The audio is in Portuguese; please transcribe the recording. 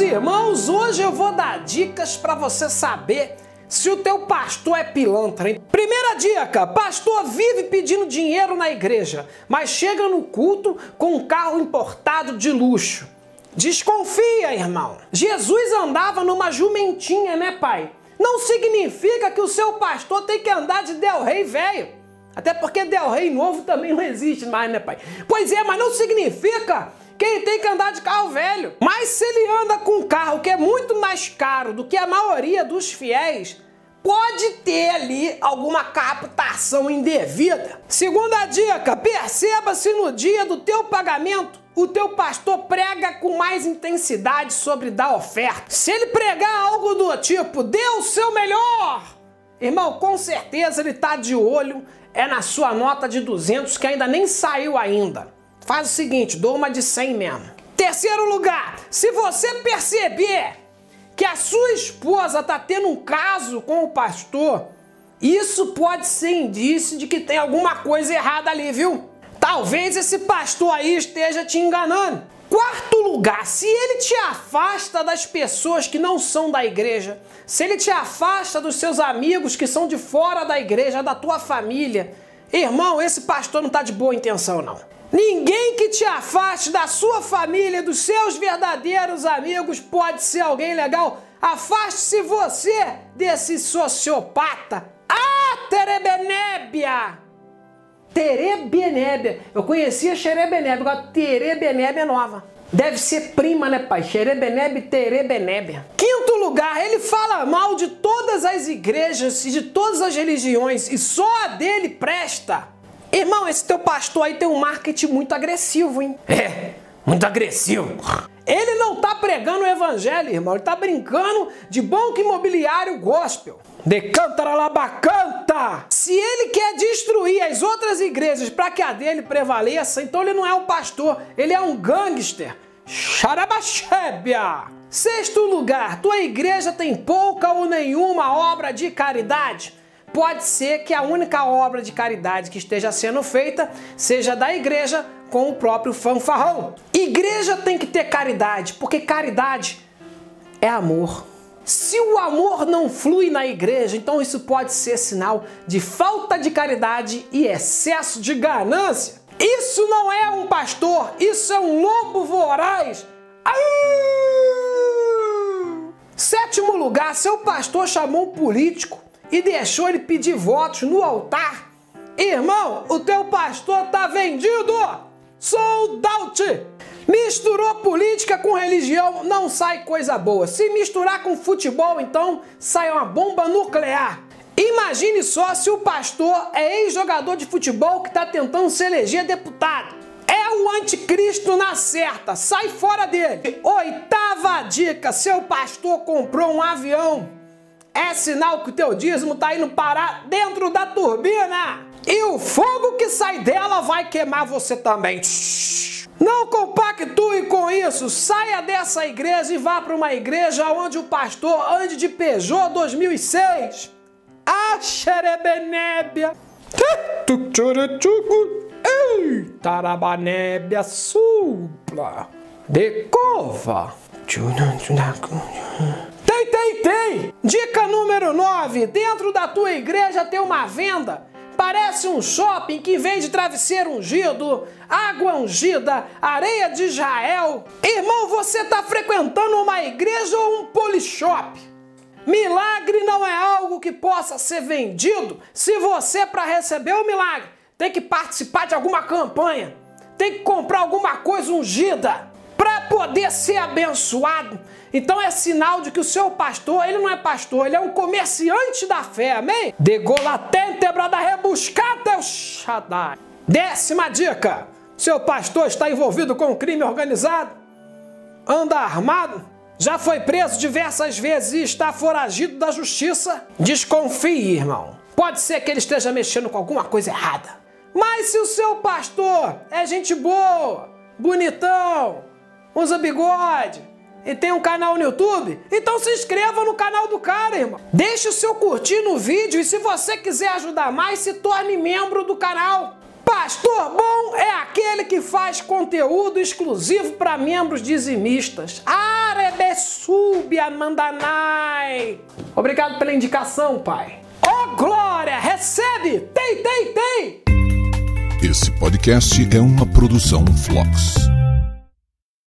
Irmãos, hoje eu vou dar dicas para você saber se o teu pastor é pilantra, hein? Primeira dica: pastor vive pedindo dinheiro na igreja, mas chega no culto com um carro importado de luxo. Desconfia, irmão. Jesus andava numa jumentinha, né, pai? Não significa que o seu pastor tem que andar de Del Rey velho. Até porque Del Rey novo também não existe mais, né, pai? Pois é, mas não significa que ele tem que andar de carro velho. Mas se ele anda com um carro que é muito mais caro do que a maioria dos fiéis, pode ter ali alguma captação indevida. Segunda dica, perceba se no dia do teu pagamento o teu pastor prega com mais intensidade sobre dar oferta. Se ele pregar algo do tipo, dê o seu melhor, irmão, com certeza ele está de olho é na sua nota de 200 que ainda nem saiu ainda. Faz o seguinte, dou uma de 100 mesmo. Terceiro lugar, se você perceber que a sua esposa está tendo um caso com o pastor, isso pode ser indício de que tem alguma coisa errada ali, viu? Talvez esse pastor aí esteja te enganando. Quarto lugar, se ele te afasta das pessoas que não são da igreja, se ele te afasta dos seus amigos que são de fora da igreja, da tua família, irmão, esse pastor não está de boa intenção, não. Ninguém que te afaste da sua família, dos seus verdadeiros amigos, pode ser alguém legal. Afaste-se você desse sociopata. Ah, Terebenébia! Terebenébia. Eu conhecia Xerebenébia, agora Terebenébia é nova. Deve ser prima, né, pai? Xerebenebe Terebenébia. Quinto lugar, ele fala mal de todas as igrejas e de todas as religiões e só a dele presta. Irmão, esse teu pastor aí tem um marketing muito agressivo, hein? É, muito agressivo. Ele não tá pregando o evangelho, irmão. Ele tá brincando de banco imobiliário gospel. Decanta labacanta! Se ele quer destruir as outras igrejas para que a dele prevaleça, então ele não é um pastor, ele é um gangster. Xarabachébia! Sexto lugar, tua igreja tem pouca ou nenhuma obra de caridade? Pode ser que a única obra de caridade que esteja sendo feita seja da igreja com o próprio fanfarrão. Igreja tem que ter caridade, porque caridade é amor. Se o amor não flui na igreja, então isso pode ser sinal de falta de caridade e excesso de ganância. Isso não é um pastor, isso é um lobo voraz. Sétimo lugar, seu pastor chamou um político e deixou ele pedir votos no altar. Irmão, o teu pastor tá vendido! Sold out! Misturou política com religião, não sai coisa boa. Se misturar com futebol, então sai uma bomba nuclear. Imagine só se o pastor é ex-jogador de futebol que está tentando se eleger deputado. É o anticristo na certa, sai fora dele. Oitava dica: seu pastor comprou um avião é sinal que o teu dízimo está indo parar dentro da turbina. E o fogo que sai dela vai queimar você também. Não compactue com isso. Saia dessa igreja e vá para uma igreja onde o pastor ande de Peugeot 2006. A xerebenébia. Tarabanébia supla. Decova. Tem! Dica número 9: dentro da tua igreja tem uma venda. Parece um shopping que vende travesseiro ungido, água ungida, areia de Israel. Irmão, você está frequentando uma igreja ou um polishop? Milagre não é algo que possa ser vendido se você, para receber o milagre, tem que participar de alguma campanha, tem que comprar alguma coisa ungida poder ser abençoado. Então é sinal de que o seu pastor, ele não é pastor, ele é um comerciante da fé, amém? Degolatente brada rebuscata o Shaddai. Décima dica: seu pastor está envolvido com crime organizado, anda armado, já foi preso diversas vezes e está foragido da justiça. Desconfie, irmão. Pode ser que ele esteja mexendo com alguma coisa errada. Mas se o seu pastor é gente boa, bonitão, usa bigode e tem um canal no YouTube, então se inscreva no canal do cara, irmão. Deixe o seu curtir no vídeo e se você quiser ajudar mais, se torne membro do canal. Pastor bom é aquele que faz conteúdo exclusivo para membros dizimistas. Are bebê súbia mandanai. Obrigado pela indicação, pai. Oh, glória! Recebe! Tem, tem, tem! Esse podcast é uma produção Flux.